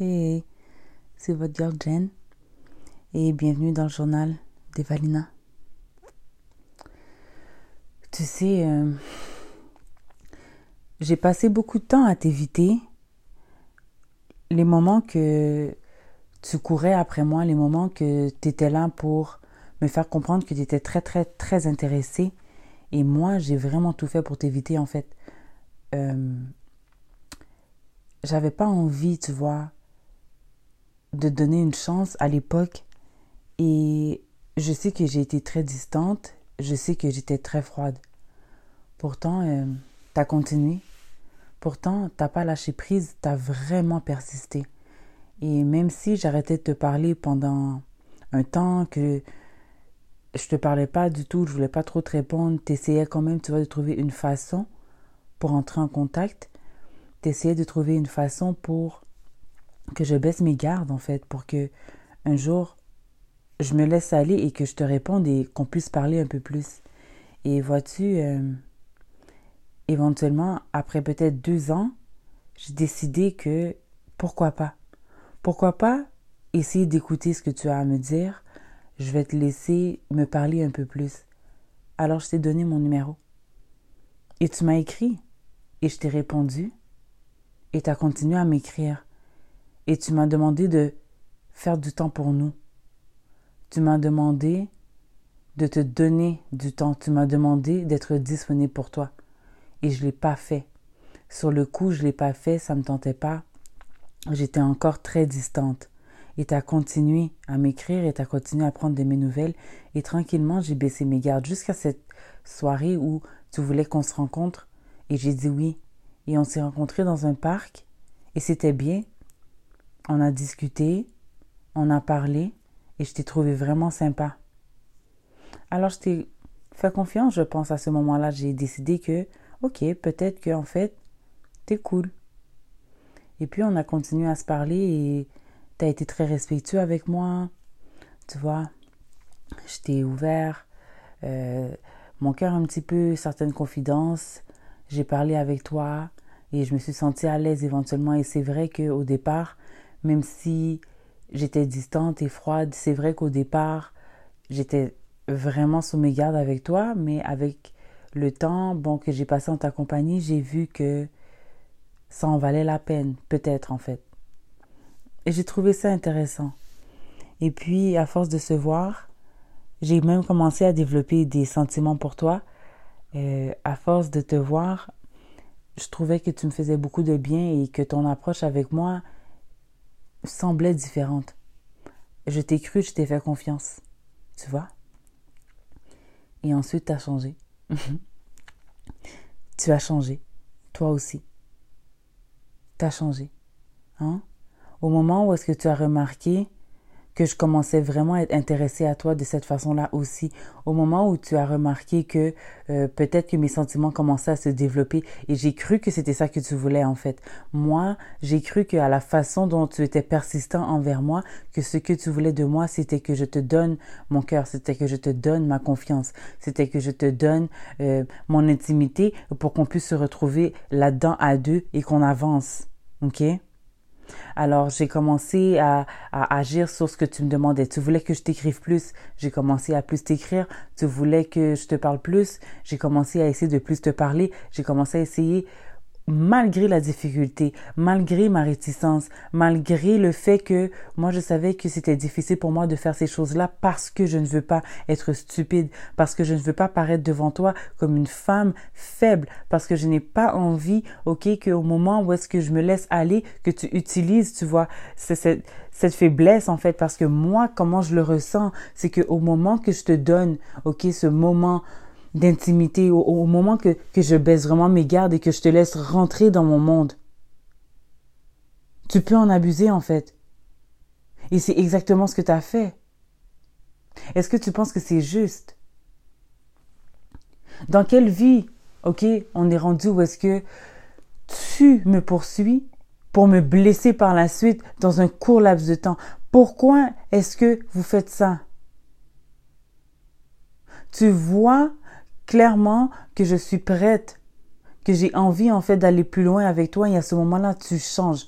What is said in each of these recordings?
Hey, c'est votre girl Jen et bienvenue dans le journal d'Evalina. Tu sais, euh, j'ai passé beaucoup de temps à t'éviter les moments que tu courais après moi, les moments que tu étais là pour me faire comprendre que tu étais très, très, très intéressé. Et moi, j'ai vraiment tout fait pour t'éviter, en fait. Euh, j'avais pas envie, tu vois, de donner une chance à l'époque. Et je sais que j'ai été très distante, je sais que j'étais très froide. Pourtant, euh, tu as continué. Pourtant, t'as pas lâché prise, tu as vraiment persisté. Et même si j'arrêtais de te parler pendant un temps que je te parlais pas du tout, je voulais pas trop te répondre, t'essayais quand même, tu vois, de trouver une façon pour entrer en contact. T'essayais de trouver une façon pour que je baisse mes gardes, en fait, pour que un jour je me laisse aller et que je te réponde et qu'on puisse parler un peu plus. Et vois-tu, euh, éventuellement, après peut-être deux ans, j'ai décidé que pourquoi pas pourquoi pas essayer d'écouter ce que tu as à me dire Je vais te laisser me parler un peu plus. Alors je t'ai donné mon numéro. Et tu m'as écrit. Et je t'ai répondu. Et tu as continué à m'écrire. Et tu m'as demandé de faire du temps pour nous. Tu m'as demandé de te donner du temps. Tu m'as demandé d'être disponible pour toi. Et je ne l'ai pas fait. Sur le coup, je ne l'ai pas fait, ça ne me tentait pas j'étais encore très distante. Et tu as continué à m'écrire et tu as continué à prendre de mes nouvelles. Et tranquillement, j'ai baissé mes gardes jusqu'à cette soirée où tu voulais qu'on se rencontre. Et j'ai dit oui. Et on s'est rencontrés dans un parc. Et c'était bien. On a discuté. On a parlé. Et je t'ai trouvé vraiment sympa. Alors, je t'ai fait confiance, je pense, à ce moment-là. J'ai décidé que, ok, peut-être que, en fait, t'es cool. Et puis on a continué à se parler et tu as été très respectueux avec moi. Tu vois, je t'ai ouvert euh, mon cœur un petit peu, certaines confidences. J'ai parlé avec toi et je me suis sentie à l'aise éventuellement. Et c'est vrai qu'au départ, même si j'étais distante et froide, c'est vrai qu'au départ, j'étais vraiment sous mes gardes avec toi, mais avec le temps bon, que j'ai passé en ta compagnie, j'ai vu que ça en valait la peine, peut-être en fait. Et j'ai trouvé ça intéressant. Et puis, à force de se voir, j'ai même commencé à développer des sentiments pour toi. Euh, à force de te voir, je trouvais que tu me faisais beaucoup de bien et que ton approche avec moi semblait différente. Je t'ai cru, je t'ai fait confiance. Tu vois? Et ensuite, tu as changé. tu as changé. Toi aussi t'as changé. Hein? Au moment où est-ce que tu as remarqué que je commençais vraiment à être intéressée à toi de cette façon-là aussi. Au moment où tu as remarqué que euh, peut-être que mes sentiments commençaient à se développer et j'ai cru que c'était ça que tu voulais en fait. Moi, j'ai cru qu'à la façon dont tu étais persistant envers moi, que ce que tu voulais de moi, c'était que je te donne mon cœur, c'était que je te donne ma confiance, c'était que je te donne euh, mon intimité pour qu'on puisse se retrouver là-dedans à deux et qu'on avance. OK? Alors, j'ai commencé à, agir sur ce que tu me demandais. Tu voulais que je t'écrive plus. J'ai commencé à plus t'écrire. Tu voulais que je te parle plus. J'ai commencé à essayer de plus te parler. J'ai commencé à essayer malgré la difficulté, malgré ma réticence, malgré le fait que moi je savais que c'était difficile pour moi de faire ces choses-là parce que je ne veux pas être stupide, parce que je ne veux pas paraître devant toi comme une femme faible, parce que je n'ai pas envie, ok, qu'au moment où est-ce que je me laisse aller, que tu utilises, tu vois, cette, cette faiblesse en fait, parce que moi, comment je le ressens, c'est que au moment que je te donne, ok, ce moment d'intimité, au, moment que, je baisse vraiment mes gardes et que je te laisse rentrer dans mon monde. Tu peux en abuser en fait. Et c'est exactement ce que tu as fait. Est-ce que tu penses que c'est juste? Dans quelle vie, ok, on est rendu où est-ce que tu me poursuis pour me blesser par la suite dans un court laps de temps? Pourquoi est-ce que vous faites ça? Tu vois clairement que je suis prête, que j'ai envie en fait d'aller plus loin avec toi et à ce moment-là, tu changes.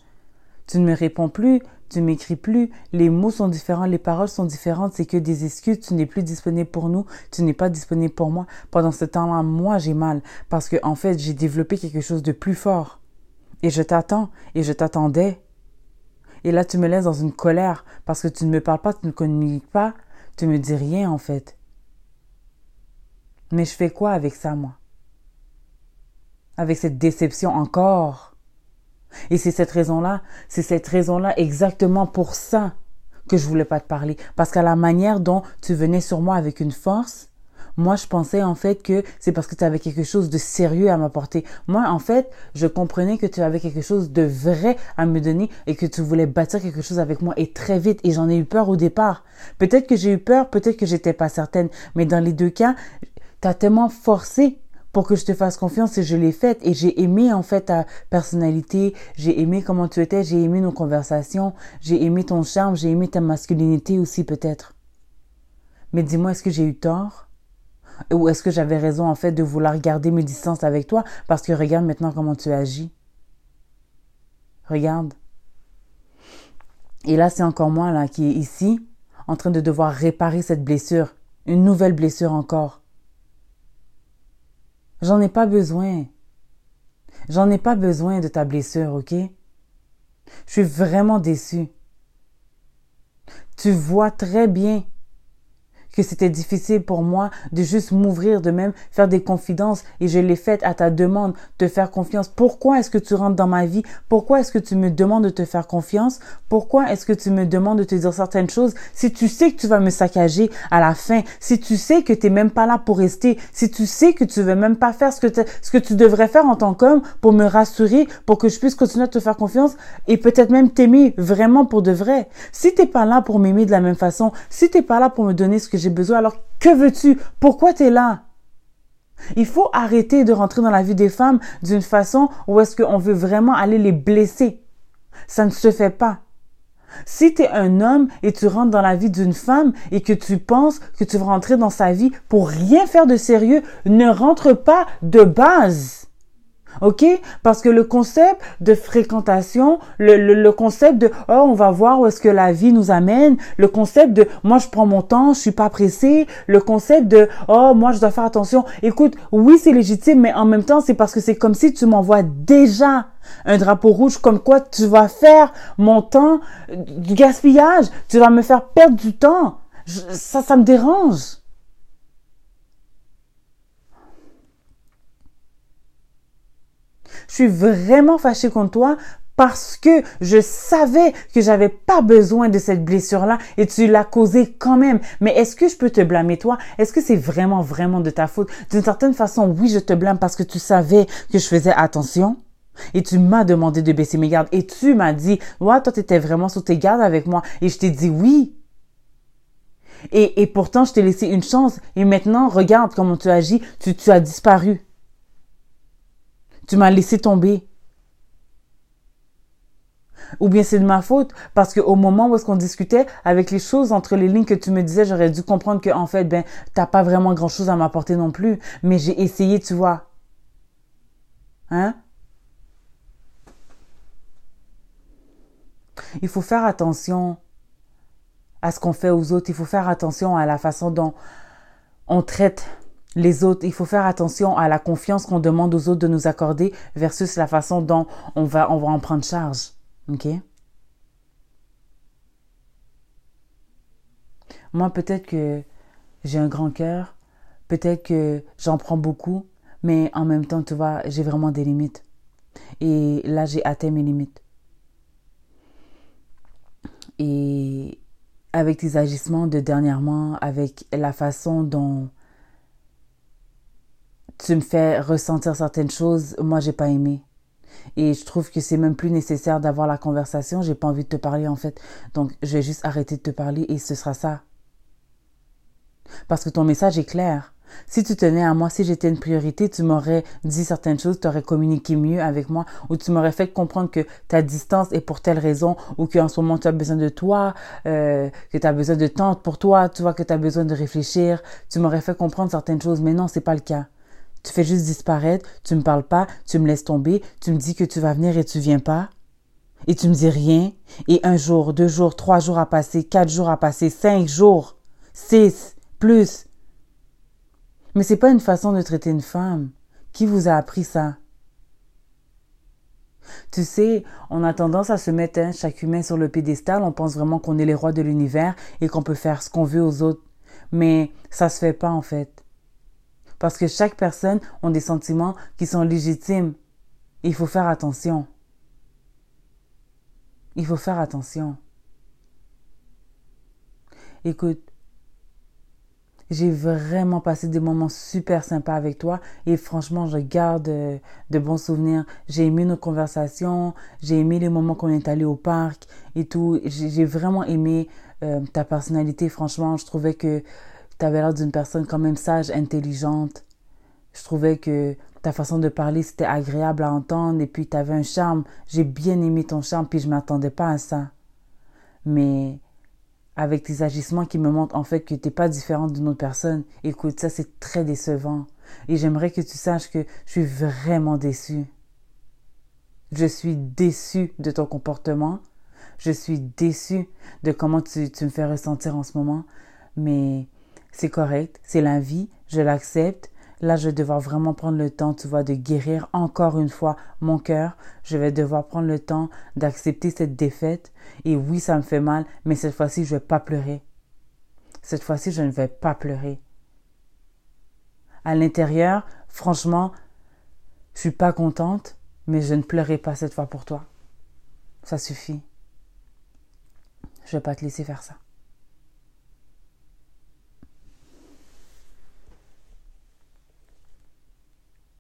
Tu ne me réponds plus, tu m'écris plus, les mots sont différents, les paroles sont différentes, c'est que des excuses, tu n'es plus disponible pour nous, tu n'es pas disponible pour moi. Pendant ce temps-là, moi, j'ai mal parce que, en fait, j'ai développé quelque chose de plus fort. Et je t'attends, et je t'attendais. Et là, tu me laisses dans une colère parce que tu ne me parles pas, tu ne communiques pas, tu me dis rien, en fait. Mais je fais quoi avec ça, moi? Avec cette déception encore? Et c'est cette raison-là, c'est cette raison-là exactement pour ça que je voulais pas te parler. Parce qu'à la manière dont tu venais sur moi avec une force, moi, je pensais en fait que c'est parce que tu avais quelque chose de sérieux à m'apporter. Moi, en fait, je comprenais que tu avais quelque chose de vrai à me donner et que tu voulais bâtir quelque chose avec moi et très vite. Et j'en ai eu peur au départ. Peut-être que j'ai eu peur, peut-être que j'étais pas certaine. Mais dans les deux cas, tu as tellement forcé pour que je te fasse confiance et je l'ai faite et j'ai aimé en fait ta personnalité, j'ai aimé comment tu étais, j'ai aimé nos conversations, j'ai aimé ton charme, j'ai aimé ta masculinité aussi peut-être. Mais dis-moi, est-ce que j'ai eu tort? Ou est-ce que j'avais raison en fait de vouloir garder mes distances avec toi? Parce que regarde maintenant comment tu agis. Regarde. Et là, c'est encore moi là qui est ici en train de devoir réparer cette blessure, une nouvelle blessure encore. J'en ai pas besoin. J'en ai pas besoin de ta blessure, ok? Je suis vraiment déçue. Tu vois très bien que c'était difficile pour moi de juste m'ouvrir, de même faire des confidences et je l'ai fait à ta demande, de faire confiance. Pourquoi est-ce que tu rentres dans ma vie? Pourquoi est-ce que tu me demandes de te faire confiance? Pourquoi est-ce que tu me demandes de te dire certaines choses? Si tu sais que tu vas me saccager à la fin, si tu sais que tu n'es même pas là pour rester, si tu sais que tu veux même pas faire ce que, ce que tu devrais faire en tant qu'homme pour me rassurer, pour que je puisse continuer à te faire confiance et peut-être même t'aimer vraiment pour de vrai. Si t'es pas là pour m'aimer de la même façon, si t'es pas là pour me donner ce que j'ai besoin. Alors, que veux-tu? Pourquoi tu es là? Il faut arrêter de rentrer dans la vie des femmes d'une façon où est-ce qu'on veut vraiment aller les blesser. Ça ne se fait pas. Si tu es un homme et tu rentres dans la vie d'une femme et que tu penses que tu vas rentrer dans sa vie pour rien faire de sérieux, ne rentre pas de base. OK? Parce que le concept de fréquentation, le, le, concept de oh, on va voir où est-ce que la vie nous amène, le concept de moi je prends mon temps, je suis pas pressé, le concept de oh, moi je dois faire attention. Écoute, oui, c'est légitime, mais en même temps, c'est parce que c'est comme si tu m'envoies déjà un drapeau rouge comme quoi tu vas faire mon temps du gaspillage, tu vas me faire perdre du temps. ça, ça me dérange. Je suis vraiment fâchée contre toi parce que je savais que j'avais pas besoin de cette blessure-là et tu l'as causée quand même. Mais est-ce que je peux te blâmer toi? Est-ce que c'est vraiment, vraiment de ta faute? D'une certaine façon, oui, je te blâme parce que tu savais que je faisais attention. Et tu m'as demandé de baisser mes gardes. Et tu m'as dit, ouais, toi, tu étais vraiment sous tes gardes avec moi. Et je t'ai dit oui. Et, et pourtant, je t'ai laissé une chance. Et maintenant, regarde comment tu agis. Tu, tu as disparu. Tu m'as laissé tomber. Ou bien c'est de ma faute parce qu'au moment où est-ce qu'on discutait avec les choses entre les lignes que tu me disais, j'aurais dû comprendre que en fait ben t'as pas vraiment grand chose à m'apporter non plus, mais j'ai essayé, tu vois. Hein? Il faut faire attention à ce qu'on fait aux autres, il faut faire attention à la façon dont on traite les autres. Il faut faire attention à la confiance qu'on demande aux autres de nous accorder versus la façon dont on va, on va en prendre charge. OK? Moi, peut-être que j'ai un grand cœur, peut-être que j'en prends beaucoup, mais en même temps, tu vois, j'ai vraiment des limites. Et là, j'ai atteint mes limites. Et avec tes agissements de dernièrement, avec la façon dont tu me fais ressentir certaines choses, moi j'ai pas aimé. Et je trouve que c'est même plus nécessaire d'avoir la conversation, j'ai pas envie de te parler en fait. Donc je vais juste arrêter de te parler et ce sera ça. Parce que ton message est clair. Si tu tenais à moi, si j'étais une priorité, tu m'aurais dit certaines choses, tu aurais communiqué mieux avec moi, ou tu m'aurais fait comprendre que ta distance est pour telle raison, ou qu'en ce moment tu as besoin de toi, euh, que tu as besoin de temps pour toi, tu vois, que tu as besoin de réfléchir. Tu m'aurais fait comprendre certaines choses, mais non, c'est pas le cas. Tu fais juste disparaître, tu me parles pas, tu me laisses tomber, tu me dis que tu vas venir et tu viens pas. Et tu me dis rien. Et un jour, deux jours, trois jours à passer, quatre jours à passer, cinq jours, six, plus. Mais c'est pas une façon de traiter une femme. Qui vous a appris ça? Tu sais, on a tendance à se mettre hein, chaque humain sur le pédestal, on pense vraiment qu'on est les rois de l'univers et qu'on peut faire ce qu'on veut aux autres. Mais ça se fait pas en fait. Parce que chaque personne a des sentiments qui sont légitimes. Il faut faire attention. Il faut faire attention. Écoute, j'ai vraiment passé des moments super sympas avec toi et franchement, je garde euh, de bons souvenirs. J'ai aimé nos conversations, j'ai aimé les moments qu'on est allé au parc et tout. J'ai vraiment aimé euh, ta personnalité. Franchement, je trouvais que tu avais l'air d'une personne quand même sage, intelligente. Je trouvais que ta façon de parler, c'était agréable à entendre et puis tu avais un charme. J'ai bien aimé ton charme puis je m'attendais pas à ça. Mais avec tes agissements qui me montrent en fait que tu n'es pas différente d'une autre personne. Écoute, ça c'est très décevant. Et j'aimerais que tu saches que je suis vraiment déçue. Je suis déçue de ton comportement. Je suis déçue de comment tu, tu me fais ressentir en ce moment. Mais c'est correct, c'est la vie, je l'accepte. Là, je vais devoir vraiment prendre le temps, tu vois, de guérir encore une fois mon cœur. Je vais devoir prendre le temps d'accepter cette défaite. Et oui, ça me fait mal, mais cette fois-ci, je ne vais pas pleurer. Cette fois-ci, je ne vais pas pleurer. À l'intérieur, franchement, je suis pas contente, mais je ne pleurerai pas cette fois pour toi. Ça suffit. Je vais pas te laisser faire ça.